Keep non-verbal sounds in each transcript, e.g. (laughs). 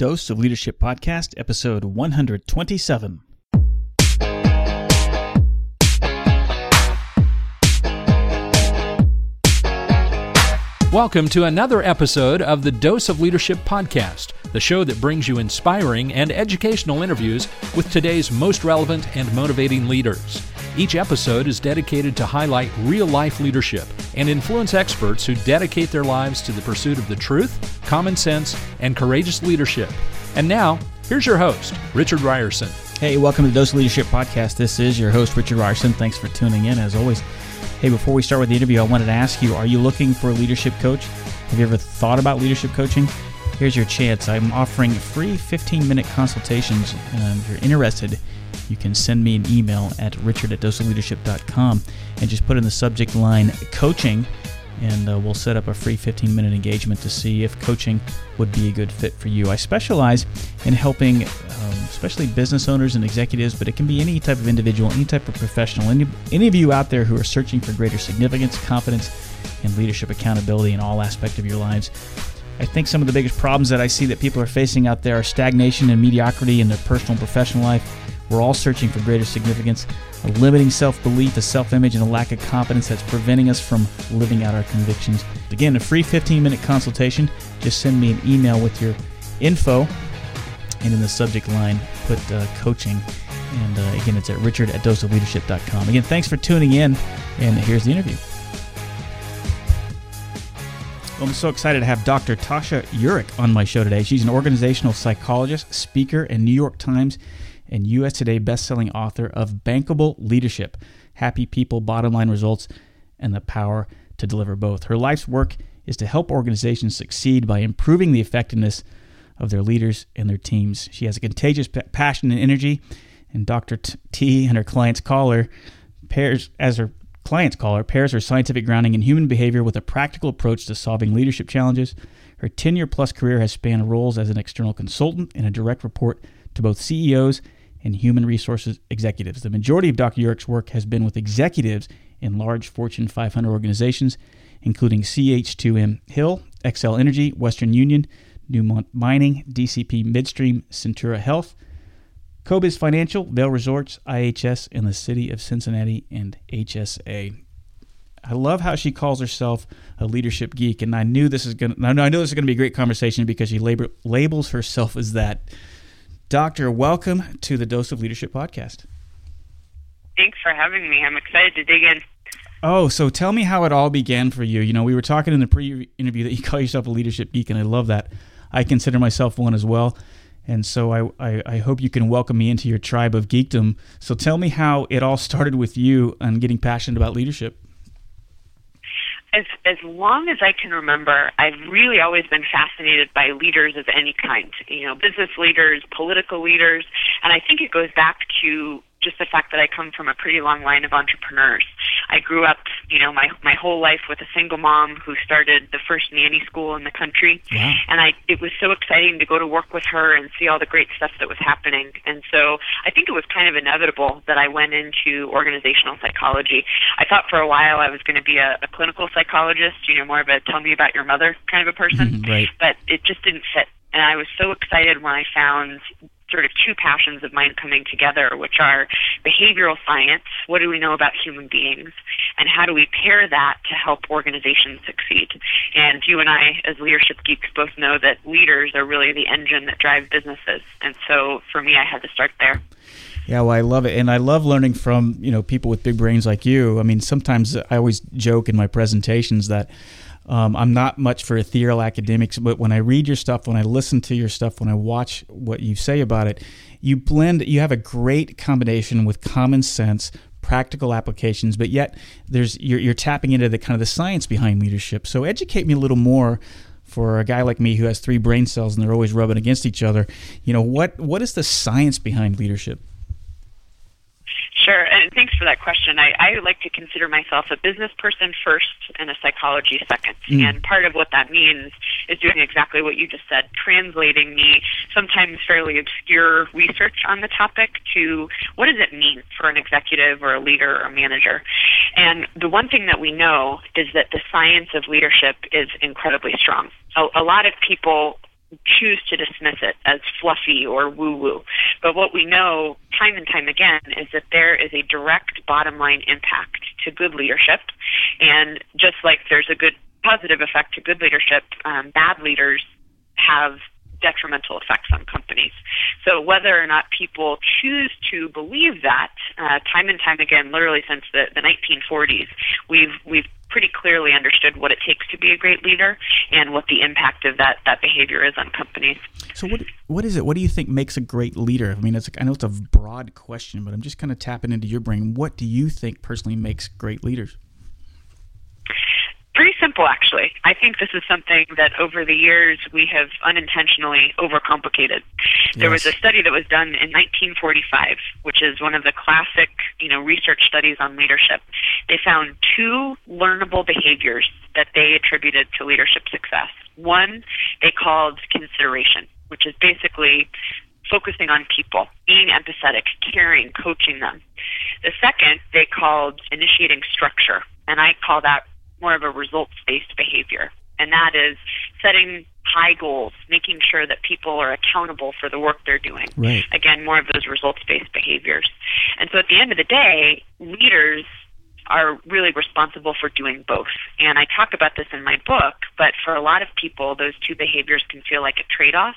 Dose of Leadership Podcast, episode 127. Welcome to another episode of the Dose of Leadership Podcast, the show that brings you inspiring and educational interviews with today's most relevant and motivating leaders. Each episode is dedicated to highlight real life leadership and influence experts who dedicate their lives to the pursuit of the truth, common sense, and courageous leadership. And now, here's your host, Richard Rierson. Hey, welcome to the Dose Leadership Podcast. This is your host, Richard Rierson. Thanks for tuning in, as always. Hey, before we start with the interview, I wanted to ask you are you looking for a leadership coach? Have you ever thought about leadership coaching? Here's your chance. I'm offering free 15 minute consultations. If you're interested, you can send me an email at richard at doseofleadership.com and just put in the subject line coaching, and uh, we'll set up a free 15 minute engagement to see if coaching would be a good fit for you. I specialize in helping um, especially business owners and executives, but it can be any type of individual, any type of professional, any, any of you out there who are searching for greater significance, confidence, and leadership accountability in all aspects of your lives. I think some of the biggest problems that I see that people are facing out there are stagnation and mediocrity in their personal and professional life. We're all searching for greater significance, a limiting self belief, a self image, and a lack of confidence that's preventing us from living out our convictions. Again, a free 15 minute consultation. Just send me an email with your info and in the subject line put uh, coaching. And uh, again, it's at richard at doseofleadership.com. Again, thanks for tuning in, and here's the interview. I'm so excited to have Dr. Tasha Eurich on my show today. She's an organizational psychologist, speaker, and New York Times and U.S. Today best-selling author of Bankable Leadership: Happy People, Bottom Line Results, and the Power to Deliver Both. Her life's work is to help organizations succeed by improving the effectiveness of their leaders and their teams. She has a contagious passion and energy, and Dr. T and her clients call her pairs as her clients call her pairs her scientific grounding in human behavior with a practical approach to solving leadership challenges. Her 10-year plus career has spanned roles as an external consultant and a direct report to both CEOs and human resources executives. The majority of Dr. Eurich's work has been with executives in large Fortune 500 organizations, including CH2M Hill, Xcel Energy, Western Union, Newmont Mining, DCP Midstream, Centura Health, CoBiz Financial, Vail Resorts, IHS, and the City of Cincinnati and HSA. I love how she calls herself a leadership geek, and I knew this is going. to I know this is to be a great conversation because she lab- labels herself as that. Doctor, welcome to the Dose of Leadership podcast. Thanks for having me. I'm excited to dig in. Oh, so tell me how it all began for you. You know, we were talking in the pre-interview that you call yourself a leadership geek, and I love that. I consider myself one as well. And so I, I, I, hope you can welcome me into your tribe of geekdom. So tell me how it all started with you and getting passionate about leadership. As as long as I can remember, I've really always been fascinated by leaders of any kind. You know, business leaders, political leaders, and I think it goes back to just the fact that I come from a pretty long line of entrepreneurs. I grew up, you know, my my whole life with a single mom who started the first nanny school in the country, wow. and I it was so exciting to go to work with her and see all the great stuff that was happening. And so I think it was kind of inevitable that I went into organizational psychology. I thought for a while I was going to be a, a clinical psychologist, you know, more of a tell me about your mother kind of a person, mm-hmm, right. but it just didn't fit. And I was so excited when I found sort of two passions of mine coming together, which are behavioral science, what do we know about human beings, and how do we pair that to help organizations succeed. And you and I, as leadership geeks, both know that leaders are really the engine that drive businesses. And so for me, I had to start there. Yeah, well, I love it, and I love learning from you know people with big brains like you. I mean, sometimes I always joke in my presentations that um, I'm not much for ethereal academics, but when I read your stuff, when I listen to your stuff, when I watch what you say about it, you blend, you have a great combination with common sense, practical applications, but yet there's you're, you're tapping into the kind of the science behind leadership. So educate me a little more for a guy like me who has three brain cells and they're always rubbing against each other. You know what what is the science behind leadership? Sure, and thanks for that question. I, I like to consider myself a business person first and a psychology second. Mm. And part of what that means is doing exactly what you just said, translating the sometimes fairly obscure research on the topic to what does it mean for an executive or a leader or a manager. And the one thing that we know is that the science of leadership is incredibly strong. A, a lot of people choose to dismiss it as fluffy or woo woo. But what we know time and time again is that there is a direct bottom line impact to good leadership. And just like there's a good positive effect to good leadership, um, bad leaders have detrimental effects on companies. So whether or not people choose to believe that, uh, time and time again, literally since the, the 1940s, we've we've pretty clearly understood what it takes to be a great leader and what the impact of that, that behavior is on companies. So what what is it? What do you think makes a great leader? I mean, it's I know it's a broad question, but I'm just kind of tapping into your brain. What do you think personally makes great leaders? Pretty simple, actually. I think this is something that over the years we have unintentionally overcomplicated. Yes. There was a study that was done in 1945, which is one of the classic, you know, research studies on leadership. They found two learnable behaviors that they attributed to leadership success. One they called consideration, which is basically focusing on people, being empathetic, caring, coaching them. The second they called initiating structure, and I call that more of a results based behavior. And that is setting high goals, making sure that people are accountable for the work they're doing. Right. Again, more of those results based behaviors. And so at the end of the day, leaders are really responsible for doing both. And I talk about this in my book, but for a lot of people, those two behaviors can feel like a trade off.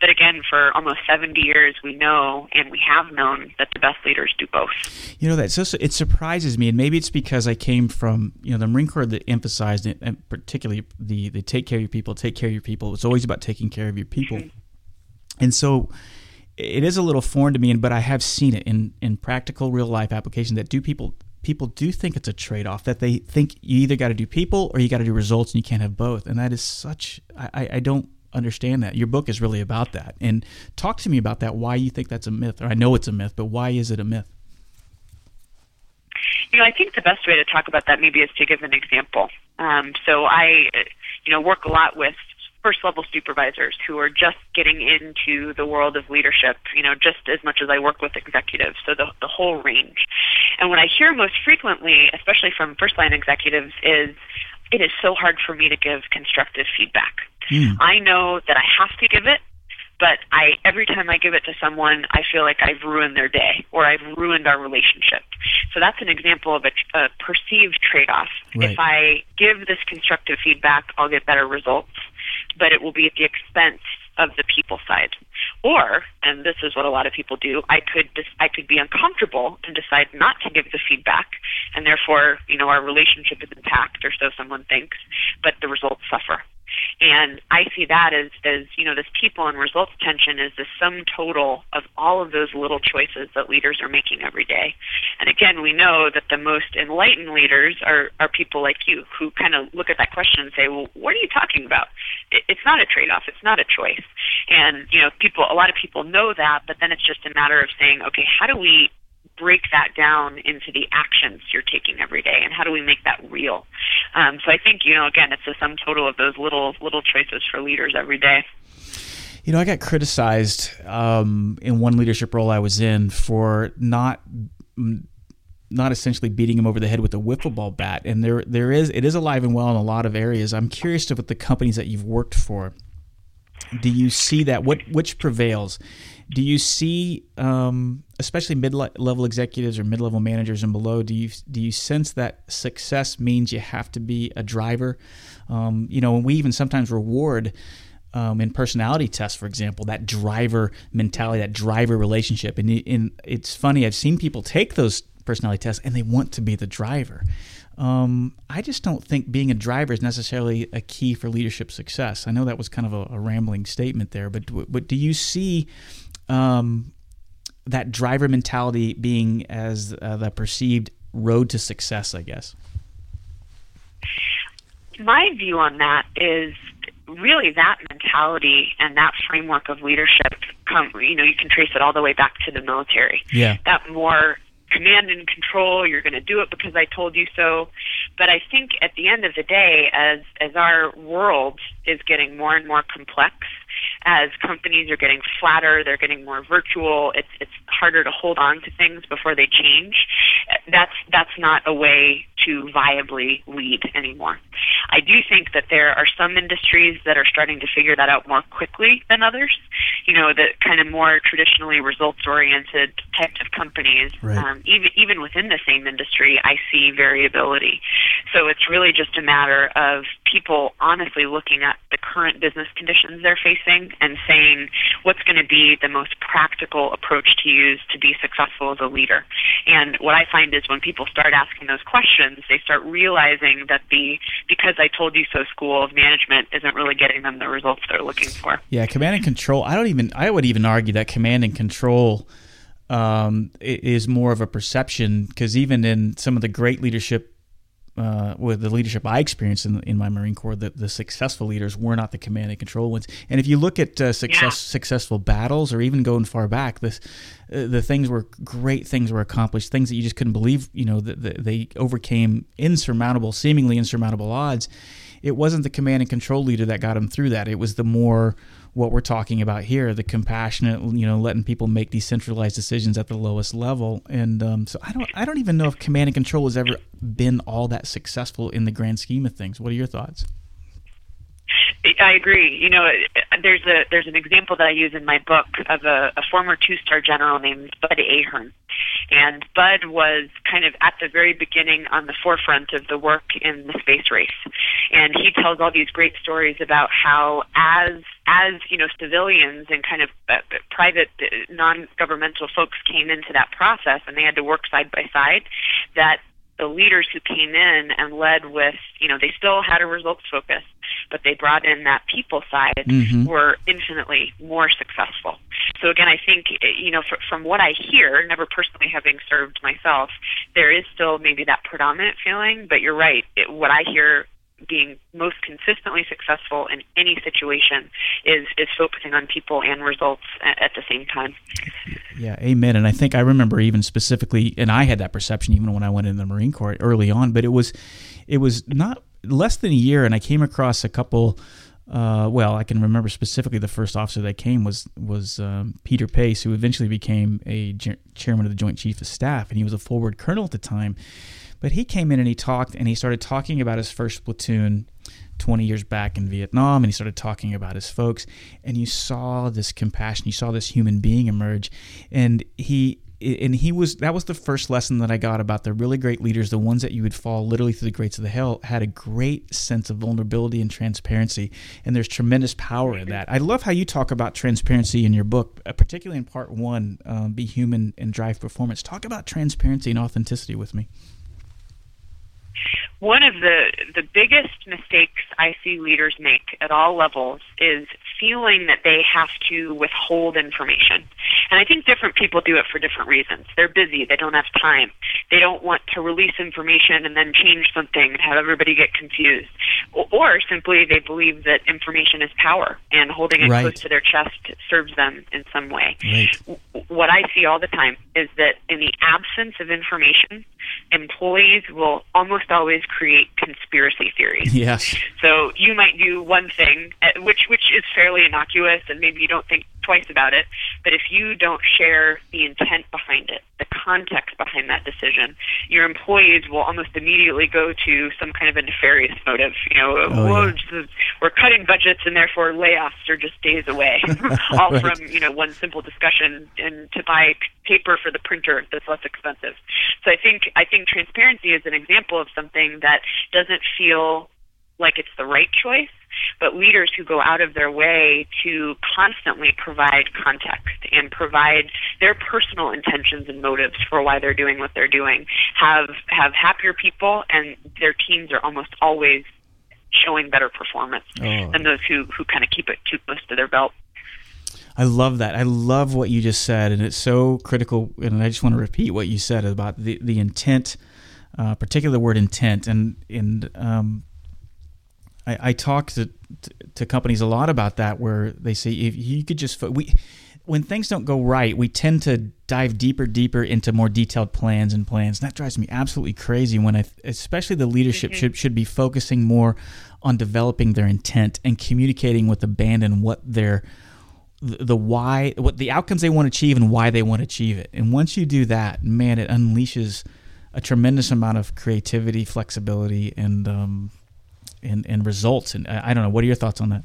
But again, for almost 70 years, we know and we have known that the best leaders do both. You know, that so it surprises me, and maybe it's because I came from you know the Marine Corps that emphasized it, and particularly the the take care of your people, take care of your people. It's always about taking care of your people, mm-hmm. and so it is a little foreign to me, but I have seen it in in practical real life application that do people people do think it's a trade off that they think you either got to do people or you got to do results and you can't have both. And that is such, I, I don't understand that. Your book is really about that. And talk to me about that, why you think that's a myth. Or I know it's a myth, but why is it a myth? You know, I think the best way to talk about that maybe is to give an example. Um, so I, you know, work a lot with first level supervisors who are just getting into the world of leadership, you know, just as much as I work with executives, so the, the whole range. And what I hear most frequently, especially from first line executives, is it is so hard for me to give constructive feedback. Mm. I know that I have to give it, but I every time I give it to someone, I feel like I've ruined their day or I've ruined our relationship. So that's an example of a, a perceived trade-off. Right. If I give this constructive feedback, I'll get better results but it will be at the expense of the people side. Or, and this is what a lot of people do, I could dis- I could be uncomfortable and decide not to give the feedback, and therefore, you know, our relationship is intact, or so someone thinks, but the results suffer. And I see that as, as you know, this people and results tension is the sum total of all of those little choices that leaders are making every day. And again, we know that the most enlightened leaders are, are people like you who kind of look at that question and say, well, what are you talking about? It, it's not a trade off, it's not a choice. And, you know, people, a lot of people know that, but then it's just a matter of saying, okay, how do we break that down into the actions you're taking every day and how do we make that real? Um, so i think you know again it's the sum total of those little little choices for leaders every day. You know i got criticized um, in one leadership role i was in for not not essentially beating him over the head with a wiffle ball bat. And there there is it is alive and well in a lot of areas. I'm curious to what the companies that you've worked for do you see that? What which prevails? Do you see, um, especially mid-level executives or mid-level managers and below, do you do you sense that success means you have to be a driver? Um, you know, and we even sometimes reward. Um, in personality tests, for example, that driver mentality, that driver relationship. And, and it's funny, I've seen people take those personality tests and they want to be the driver. Um, I just don't think being a driver is necessarily a key for leadership success. I know that was kind of a, a rambling statement there, but but do you see um, that driver mentality being as uh, the perceived road to success, I guess? My view on that is really that mentality and that framework of leadership come you know you can trace it all the way back to the military. Yeah. That more command and control you're going to do it because i told you so. But i think at the end of the day as as our world is getting more and more complex as companies are getting flatter, they're getting more virtual. It's it's harder to hold on to things before they change, that's that's not a way to viably lead anymore. I do think that there are some industries that are starting to figure that out more quickly than others. You know, the kind of more traditionally results oriented types of companies. Right. Um, even even within the same industry, I see variability. So it's really just a matter of people honestly looking at the current business conditions they're facing and saying what's going to be the most practical approach to use to be successful as a leader. And what I find is when people start asking those questions, they start realizing that the because I told you so school of management isn't really getting them the results they're looking for. Yeah, command and control. I don't even. I would even argue that command and control um, is more of a perception because even in some of the great leadership uh, with the leadership I experienced in, in my Marine Corps, the, the successful leaders were not the command and control ones. And if you look at uh, success, yeah. successful battles, or even going far back, this uh, the things were great things were accomplished, things that you just couldn't believe. You know, that the, they overcame insurmountable, seemingly insurmountable odds. It wasn't the command and control leader that got him through that. It was the more what we're talking about here the compassionate you know letting people make decentralized decisions at the lowest level. And um, so i don't i don't even know if command and control has ever been all that successful in the grand scheme of things. What are your thoughts I agree. You know, there's a there's an example that I use in my book of a, a former two-star general named Bud Ahern, and Bud was kind of at the very beginning on the forefront of the work in the space race, and he tells all these great stories about how as as you know civilians and kind of uh, private uh, non-governmental folks came into that process and they had to work side by side, that the leaders who came in and led with, you know, they still had a results focus, but they brought in that people side mm-hmm. were infinitely more successful. So again, I think, you know, from what I hear, never personally having served myself, there is still maybe that predominant feeling, but you're right. It, what I hear being most consistently successful in any situation is is focusing on people and results at, at, the same time. Yeah, amen. And I think I remember even specifically, and I had that perception even when I went in the Marine Corps early on. But it was it was not less than a year, and I came across a couple. Uh, well, I can remember specifically the first officer that came was was um, Peter Pace, who eventually became a chairman of the Joint Chiefs of Staff, and he was a forward colonel at the time. But he came in and he talked and he started talking about his first platoon 20 years back in Vietnam and he started talking about his folks and you saw this compassion you saw this human being emerge and he and he was that was the first lesson that I got about the really great leaders the ones that you would fall literally through the grates of the hell had a great sense of vulnerability and transparency. And there's tremendous power in that. I love how you talk about transparency in your book uh, particularly in part one um, be human and drive performance. Talk about transparency and authenticity with me. One of the the biggest mistakes I see leaders make at all levels is feeling that they have to withhold information. And I think different people do it for different reasons. They're busy, they don't have time. They don't want to release information and then change something and have everybody get confused. Or, or simply they believe that information is power and holding it right. close to their chest serves them in some way. Right. What I see all the time is that in the absence of information, employees will almost always create conspiracy theories. Yes. So you might do one thing, uh, which which is fairly innocuous, and maybe you don't think twice about it. But if you don't share the intent behind it, the context behind that decision, your employees will almost immediately go to some kind of a nefarious motive. You know, oh, yeah. we're cutting budgets, and therefore layoffs are just days away. (laughs) All right. from you know one simple discussion and to buy paper for the printer that's less expensive. So I think I think transparency is an example of something that doesn't feel like it's the right choice, but leaders who go out of their way to constantly provide context and provide their personal intentions and motives for why they're doing what they're doing have have happier people and their teams are almost always showing better performance oh. than those who who kind of keep it too close to their belt. I love that. I love what you just said, and it's so critical. And I just want to repeat what you said about the the intent, uh, particularly the word intent. And and um, I, I talk to, to, to companies a lot about that, where they say if you could just we when things don't go right, we tend to dive deeper, deeper into more detailed plans and plans. And that drives me absolutely crazy. When I, especially the leadership mm-hmm. should should be focusing more on developing their intent and communicating with abandon what their the why, what the outcomes they want to achieve, and why they want to achieve it. And once you do that, man, it unleashes a tremendous amount of creativity, flexibility, and um, and and results. And I, I don't know. What are your thoughts on that?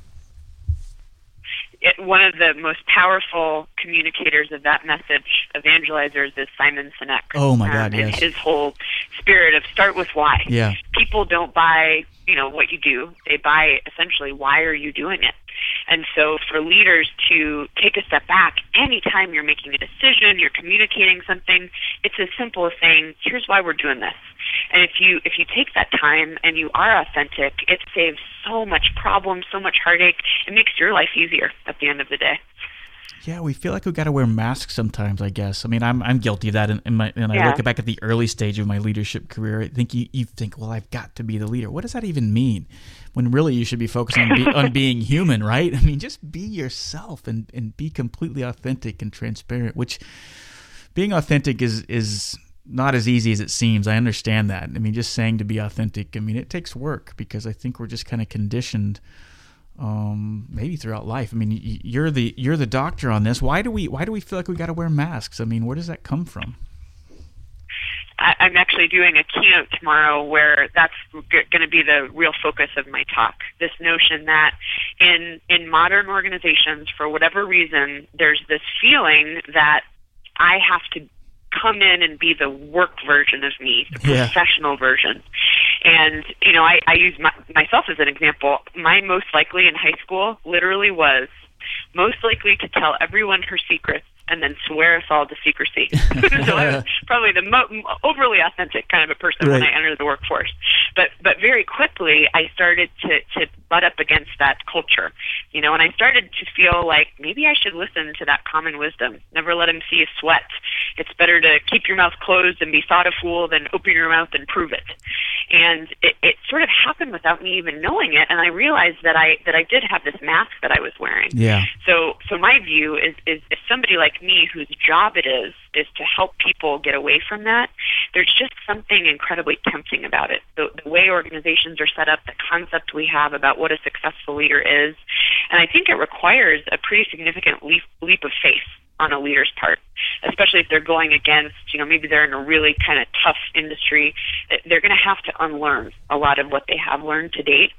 it, one of the most powerful communicators of that message, evangelizers, is Simon Sinek. Oh my God! Um, yes. His whole spirit of start with why. Yeah. People don't buy, you know, what you do. They buy essentially why are you doing it. And so for leaders to take a step back, anytime you're making a decision, you're communicating something, it's as simple as saying, here's why we're doing this. And if you if you take that time and you are authentic, it saves so much problem, so much heartache. It makes your life easier at the end of the day. Yeah, we feel like we got to wear masks sometimes. I guess. I mean, I'm I'm guilty of that. In, in my, and I look back at the early stage of my leadership career. I think you, you think, well, I've got to be the leader. What does that even mean? When really you should be focused on be, on (laughs) being human, right? I mean, just be yourself and and be completely authentic and transparent. Which being authentic is is not as easy as it seems. I understand that. I mean, just saying to be authentic. I mean, it takes work because I think we're just kind of conditioned um, maybe throughout life. I mean, you're the you're the doctor on this. Why do we why do we feel like we got to wear masks? I mean, where does that come from? I, I'm actually doing a keynote tomorrow where that's g- going to be the real focus of my talk. This notion that in in modern organizations, for whatever reason, there's this feeling that I have to come in and be the work version of me, the Yeah. professional version. And you know, I, I use my, myself as an example. My most likely in high school literally was most likely to tell everyone her secrets and then swear us all to secrecy. (laughs) so I was (laughs) probably the mo- overly authentic kind of a person when I entered the workforce. But but very quickly I started to to butt up against that culture, you know, and I started to feel like maybe I should listen to that common wisdom. Never let him see you sweat. It's better to keep your mouth closed and be thought a fool than open your mouth and prove it. And it, it sort of happened without me even knowing it, and I realized that I that I did have this mask that I was wearing. Yeah, So, so my view is, is if somebody like me, whose job it is, is to help people get away from that, there's just something incredibly tempting about it. The, the way organizations are set up, the concept we have about what a successful leader is, and I think it requires a pretty significant leap, leap of faith on a leader's part, especially if they're going against, you know, maybe they're in a really kind of tough industry. They're going to have to unlearn a lot of what they have learned to date.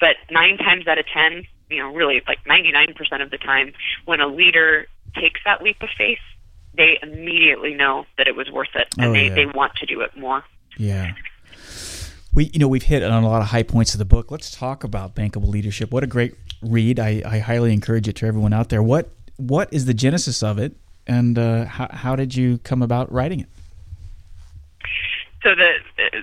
But nine times out of ten, you know, really like 99% of the time, when a leader takes that leap of faith, they immediately know that it was worth it and Oh, they, yeah. they want to do it more. yeah. We you know we've hit on a lot of high points of the book. Let's talk about bankable leadership. What a great read! I, I highly encourage it to everyone out there. What what is the genesis of it, and uh, how how did you come about writing it? So the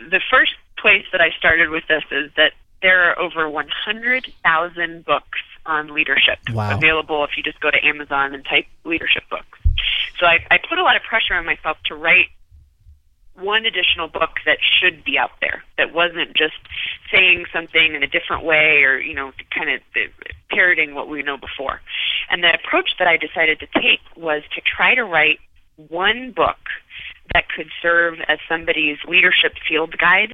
the first place that I started with this is that there are over 100,000 books on leadership Wow. available if you just go to Amazon and type leadership books. So I, I put a lot of pressure on myself to write one additional book that should be out there that wasn't just saying something in a different way or you know kind of parroting what we know before and the approach that i decided to take was to try to write one book that could serve as somebody's leadership field guide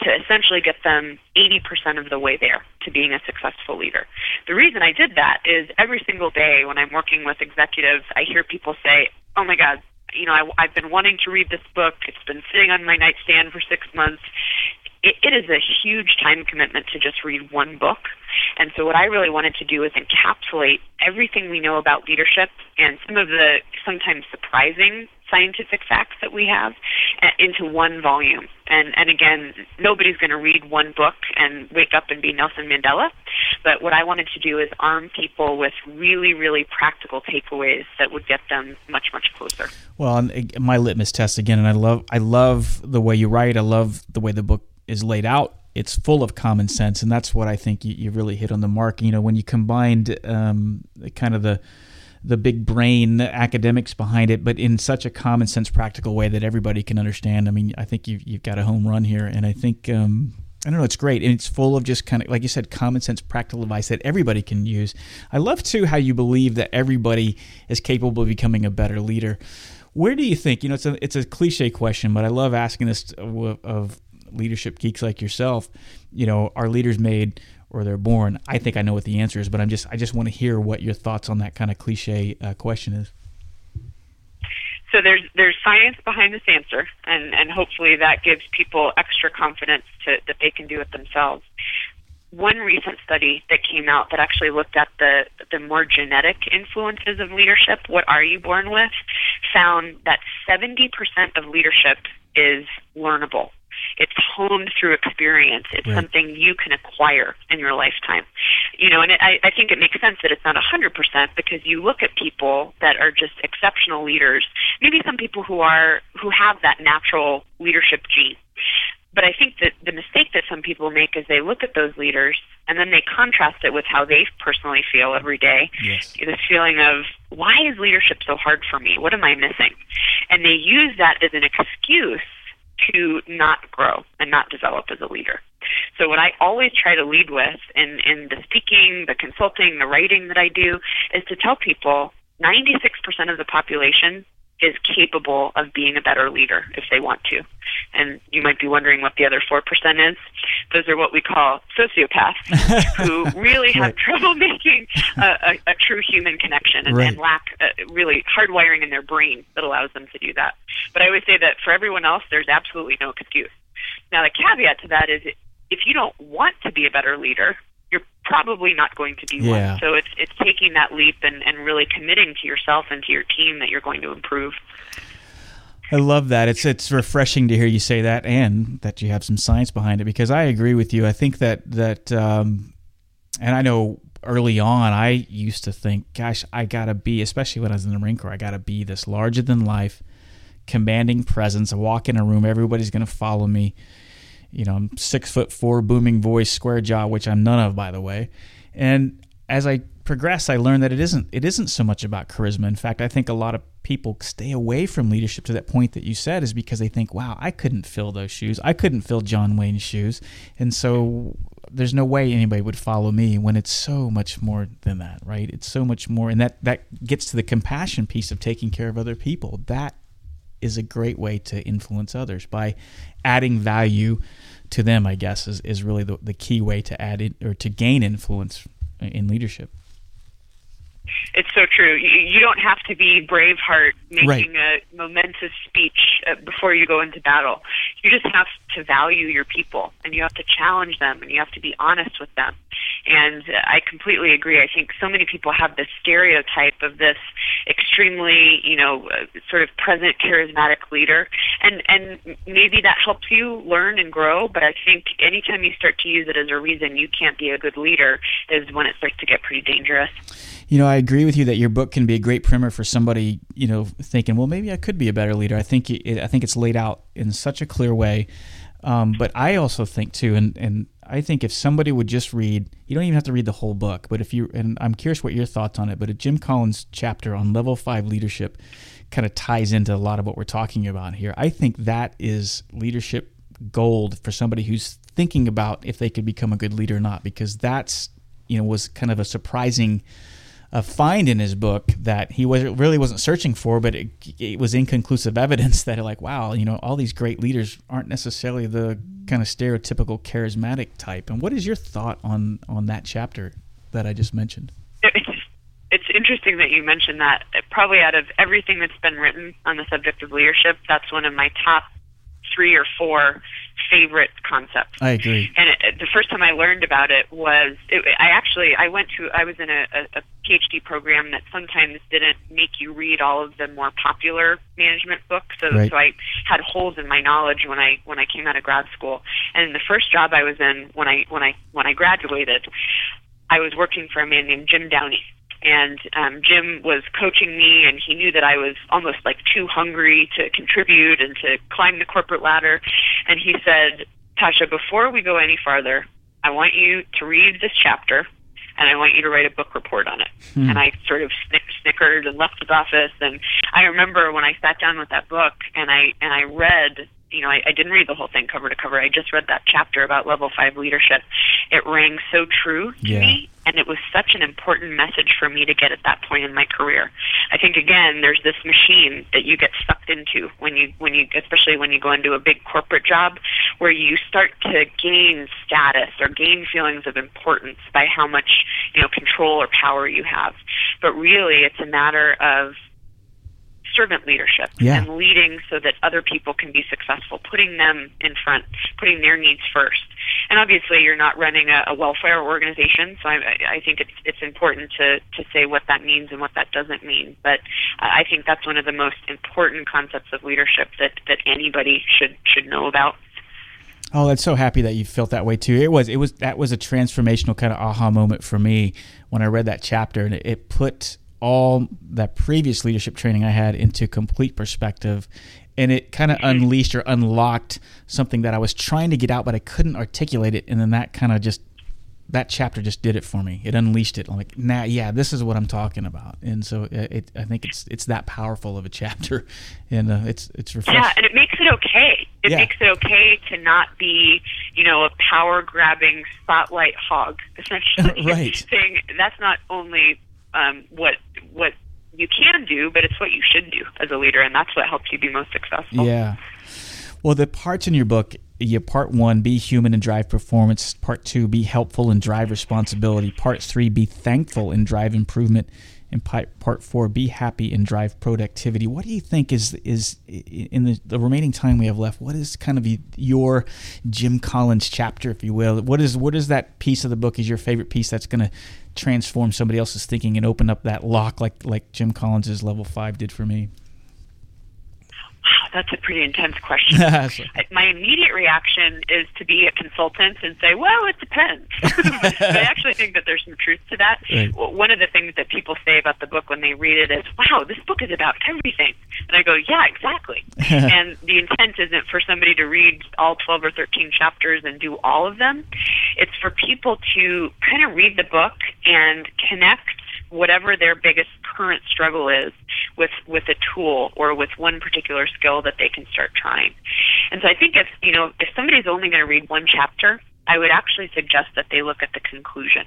to essentially get them 80% of the way there to being a successful leader. The reason I did that is every single day when I'm working with executives, I hear people say, Oh my God, you know, I, I've been wanting to read this book. It's been sitting on my nightstand for six months. It, it is a huge time commitment to just read one book. And so, what I really wanted to do is encapsulate everything we know about leadership and some of the sometimes surprising scientific facts that we have uh, into one volume. And, and again, nobody's going to read one book and wake up and be Nelson Mandela. But what I wanted to do is arm people with really, really practical takeaways that would get them much, much closer. Well, uh, my litmus test again, and I love I love the way you write. I love the way the book is laid out. It's full of common sense, and that's what I think you, you really hit on the mark. You know, when you combined um, kind of the the big brain academics behind it, but in such a common sense, practical way that everybody can understand. I mean, I think you've you've got a home run here, and I think. Um, I don't know. It's great, and it's full of just kind of, like you said, common sense, practical advice that everybody can use. I love too how you believe that everybody is capable of becoming a better leader. Where do you think? You know, it's a it's a cliche question, but I love asking this of, of leadership geeks like yourself. You know, are leaders made or they're born? I think I know what the answer is, but I'm just I just want to hear what your thoughts on that kind of cliche uh, question is. So there's there's science behind this answer, and and hopefully that gives people extra confidence to that they can do it themselves. One recent study that came out that actually looked at the the more genetic influences of leadership, what are you born with, found that 70% of leadership is learnable. It's honed through experience. It's right. something you can acquire in your lifetime. You know, and it, I, I think it makes sense that it's not 100% because you look at people that are just exceptional leaders, maybe some people who are who have that natural leadership gene. But I think that the mistake that some people make is they look at those leaders and then they contrast it with how they personally feel every day. Yes. This feeling of, why is leadership so hard for me? What am I missing? And they use that as an excuse to not grow and not develop as a leader. So what I always try to lead with in, in the speaking, the consulting, the writing that I do is to tell people 96% of the population is capable of being a better leader if they want to. And you might be wondering what the other 4% is. Those are what we call sociopaths (laughs) who really have right. trouble (laughs) making a, a, a, true human connection and, right. and lack uh, really hardwiring in their brain that allows them to do that. But I always say that for everyone else, there's absolutely no excuse. Now, the caveat to that is if you don't want to be a better leader, you're probably not going to be yeah. one. So it's it's taking that leap and, and really committing to yourself and to your team that you're going to improve. I love that. It's it's refreshing to hear you say that and that you have some science behind it because I agree with you. I think that that um, and I know early on I used to think, gosh, I gotta be, especially when I was in the Marine Corps, I gotta be this larger than life, commanding presence. I walk in a room, everybody's gonna follow me you know, I'm six foot four, booming voice, square jaw, which I'm none of, by the way. And as I progress, I learned that it isn't it isn't so much about charisma. In fact, I think a lot of people stay away from leadership to that point that you said is because they think, "Wow, I couldn't fill those shoes. I couldn't fill John Wayne's shoes," and so there's no way anybody would follow me when it's so much more than that, right? It's so much more, and that that gets to the compassion piece of taking care of other people. That is a great way to influence others by adding value to them, I guess, is, is really the, the key way to add it or to gain influence in leadership. It's so true. You, you don't have to be Braveheart making right. a momentous speech uh, before you go into battle. You just have to value your people, and you have to challenge them, and you have to be honest with them. And uh, I completely agree. I think so many people have this stereotype of this extremely, you know, uh, sort of present, charismatic leader, and and maybe that helps you learn and grow. But I think anytime you start to use it as a reason you can't be a good leader is when it starts to get pretty dangerous you know, I agree with you that your book can be a great primer for somebody, you know, thinking, well, maybe I could be a better leader. I think it, I think it's laid out in such a clear way. Um, but I also think too, and and I think if somebody would just read, you don't even have to read the whole book, but if you, and I'm curious what your thoughts on it, but a Jim Collins chapter on level five leadership kind of ties into a lot of what we're talking about here. I think that is leadership gold for somebody who's thinking about if they could become a good leader or not, because that's, you know, was kind of a surprising a find in his book that he was really wasn't searching for, but it, it, was inconclusive evidence that like, wow, you know, all these great leaders aren't necessarily the kind of stereotypical charismatic type. And what is your thought on on that chapter that I just mentioned? It's, it's interesting that you mentioned that. Probably out of everything that's been written on the subject of leadership, that's one of my top three or four favorite concepts. I agree. And it, the first time I learned about it was it, I actually I went to I was in a, a, a PhD program that sometimes didn't make you read all of the more popular management books. So right. so I had holes in my knowledge when I when I came out of grad school. And the first job I was in when I when I when I graduated, I was working for a man named Jim Downey and um, Jim was coaching me, and he knew that I was almost like too hungry to contribute and to climb the corporate ladder. And he said, Tasha, before we go any farther, I want you to read this chapter, and I want you to write a book report on it. Hmm. And I sort of snick, snickered and left his office. And I remember when I sat down with that book, and I and I read you know, I, I didn't read the whole thing cover to cover. I just read that chapter about level five leadership. It rang so true to yeah. me, and it was such an important message for me to get at that point in my career. I think again, there's this machine that you get sucked into when you when you especially when you go into a big corporate job where you start to gain status or gain feelings of importance by how much you know control or power you have. But really, it's a matter of servant leadership Yeah. and leading so that other people can be successful, putting them in front, putting their needs first. And obviously, you're not running a, a welfare organization, so I, I think it's it's important to to say what that means and what that doesn't mean. But I think that's one of the most important concepts of leadership that that anybody should should know about. Oh, I'm so happy that you felt that way too. It was it was that was a transformational kind of aha moment for me when I read that chapter, and it, it put all that previous leadership training I had into complete perspective, and it kind of unleashed or unlocked something that I was trying to get out, but I couldn't articulate it, and then that kind of just that chapter just did it for me. It unleashed it. I'm like, nah, yeah, this is what I'm talking about, and so uh, it, I think it's it's that powerful of a chapter, (laughs) and uh, it's it's refreshing. Yeah, and it makes it okay. It Yeah. makes it okay to not be, you know, a power grabbing spotlight hog, (laughs) essentially. Right. Saying that's not only um, what what you can do, but it's what you should do as a leader, and that's what helps you be most successful. Yeah. Well, the parts in your book, you part one, be human and drive performance. Part two, be helpful and drive responsibility. Part three, be thankful and drive improvement. And part four, be happy and drive productivity. What do you think is is in the, the remaining time we have left? What is kind of your Jim Collins chapter, if you will? What is what is that piece of the book is your favorite piece that's going to transform somebody else's thinking and open up that lock like like Jim Collins's level five did for me? Wow, (sighs) that's a pretty intense question. (laughs) My immediate reaction is to be a consultant and say, well, it depends. (laughs) I actually think that there's some truth to that. Right. One of the things that people say about the book when they read it is, wow, this book is about everything. And I go, yeah, exactly. (laughs) and the intent isn't for somebody to read all 12 or 13 chapters and do all of them. It's for people to kind of read the book and connect whatever their biggest current struggle is with with a tool or with one particular skill that they can start trying. And so I think if you know if somebody's only going to read one chapter, I would actually suggest that they look at the conclusion.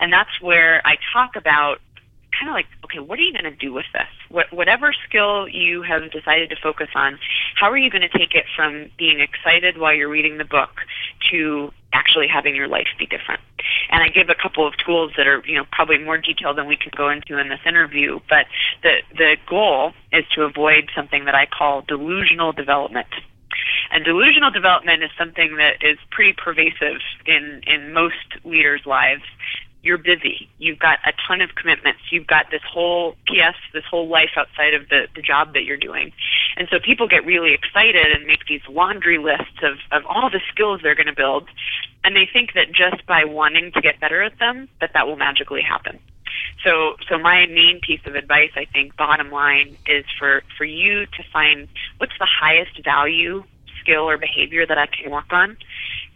And that's where I talk about kind of like, okay, what are you going to do with this? What, whatever skill you have decided to focus on, how are you going to take it from being excited while you're reading the book to actually having your life be different? And I give a couple of tools that are, you know, probably more detailed than we can go into in this interview. But the the goal is to avoid something that I call delusional development. And delusional development is something that is pretty pervasive in, in most leaders' lives. You're busy. You've got a ton of commitments. You've got this whole PS, this whole life outside of the, the job that you're doing. And so people get really excited and make these laundry lists of, of all the skills they're going to build. And they think that just by wanting to get better at them, that that will magically happen. So, so my main piece of advice, I think, bottom line, is for for you to find what's the highest value skill or behavior that I can work on,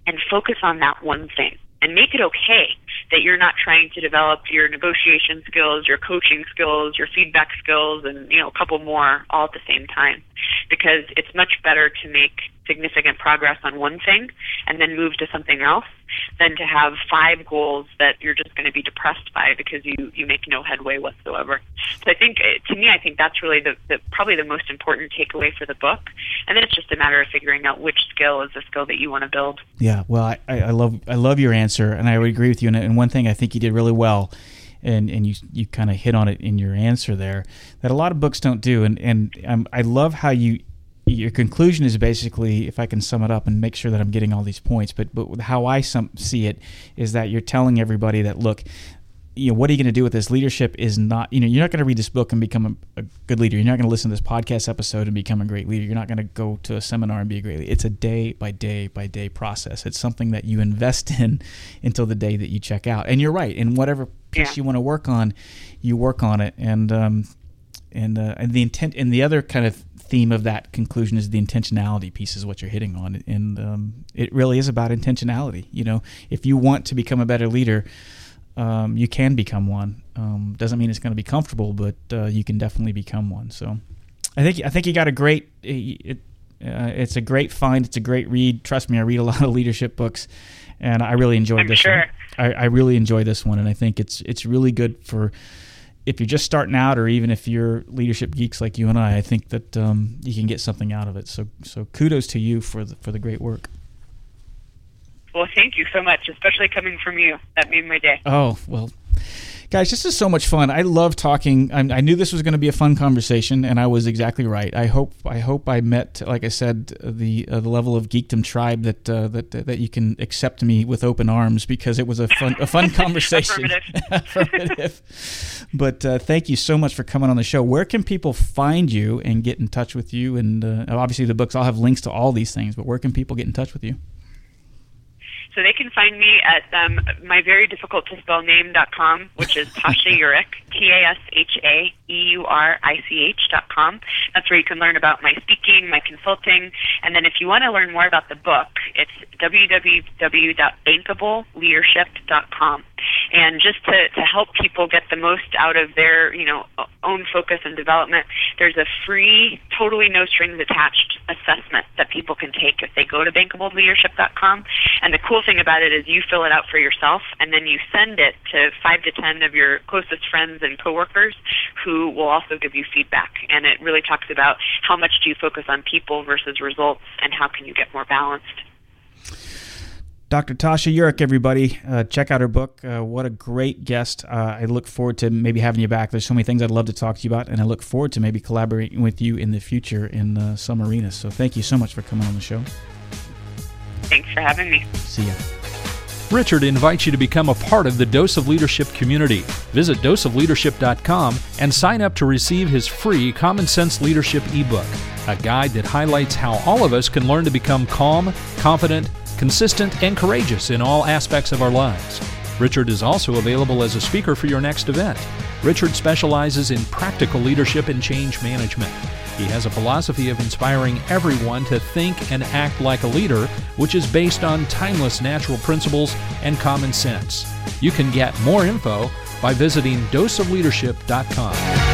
and focus on that one thing, and make it okay that you're not trying to develop your negotiation skills, your coaching skills, your feedback skills, and you know a couple more all at the same time, because it's much better to make significant progress on one thing and then move to something else than to have five goals that you're just going to be depressed by because you you make no headway whatsoever. So I think uh, to me I think that's really the, the probably the most important takeaway for the book, and then it's just a matter of figuring out which skill is the skill that you want to build. Yeah, well, I, I love I love your answer, and I would agree with you. And, and one thing I think you did really well, and and you you kind of hit on it in your answer there, that a lot of books don't do, and and um, I love how you your conclusion is basically, if I can sum it up and make sure that I'm getting all these points, but but how I some, see it is that you're telling everybody that look. You know what are you going to do with this? Leadership is not. You know you're not going to read this book and become a, a good leader. You're not going to listen to this podcast episode and become a great leader. You're not going to go to a seminar and be a great leader. It's a day by day by day process. It's something that you invest (laughs) in until the day that you check out. And you're right. In whatever piece Yeah. you want to work on, you work on it. And um, and uh, and the intent and the other kind of theme of that conclusion is the intentionality piece is what you're hitting on. And um, it really is about intentionality. You know if you want to become a better leader um, you can become one. Um, doesn't mean it's going to be comfortable but uh, you can definitely become one. So I think I think you got a great it, uh, it's a great find. It's a great read. Trust me I read a lot of leadership books and I really enjoyed I'm this sure. one I, I really enjoy this one and I think it's it's really good for if you're just starting out, or even if you're leadership geeks like you and I, I think that um, you can get something out of it. So, so kudos to you for the for the great work. Well, thank you so much, especially coming from you. That made my day. Oh well, Guys, this is so much fun. I love talking. I, I knew this was going to be a fun conversation, and I was exactly right. I hope I hope I met, like I said, the uh, the level of geekdom tribe that uh, that that you can accept me with open arms because it was a fun a fun (laughs) conversation. Affirmative. (laughs) Affirmative. But uh, thank you so much for coming on the show. Where can people find you and get in touch with you? And uh, obviously the books. I'll have links to all these things. But where can people get in touch with you? So they can find me at um, my very difficult to spell name.com, which is (laughs) Tasha Eurich, T A S H A E U R I C H dot com. That's where you can learn about my speaking, my consulting, and then if you want to learn more about the book, it's www.bankableLeadership.com. And just to, to help people get the most out of their, you know, own focus and development, there's a free, totally no strings attached assessment that people can take if they go to bankableLeadership.com. And the cool thing about it is you fill it out for yourself, and then you send it to five to ten of your closest friends and coworkers who will also give you feedback. And it really talks about how much do you focus on people versus results, and how can you get more balanced. Dr. Tasha Eurich, everybody, uh, check out her book. Uh, what a great guest. Uh, I look forward to maybe having you back. There's so many things I'd love to talk to you about, and I look forward to maybe collaborating with you in the future in uh, some arenas. So thank you so much for coming on the show. Thanks for having me. See ya. Richard invites you to become a part of the Dose of Leadership community. Visit doseofleadership.com and sign up to receive his free Common Sense Leadership ebook, a guide that highlights how all of us can learn to become calm, confident, consistent, and courageous in all aspects of our lives. Richard is also available as a speaker for your next event. Richard specializes in practical leadership and change management. He has a philosophy of inspiring everyone to think and act like a leader, which is based on timeless natural principles and common sense. You can get more info by visiting doseofleadership.com.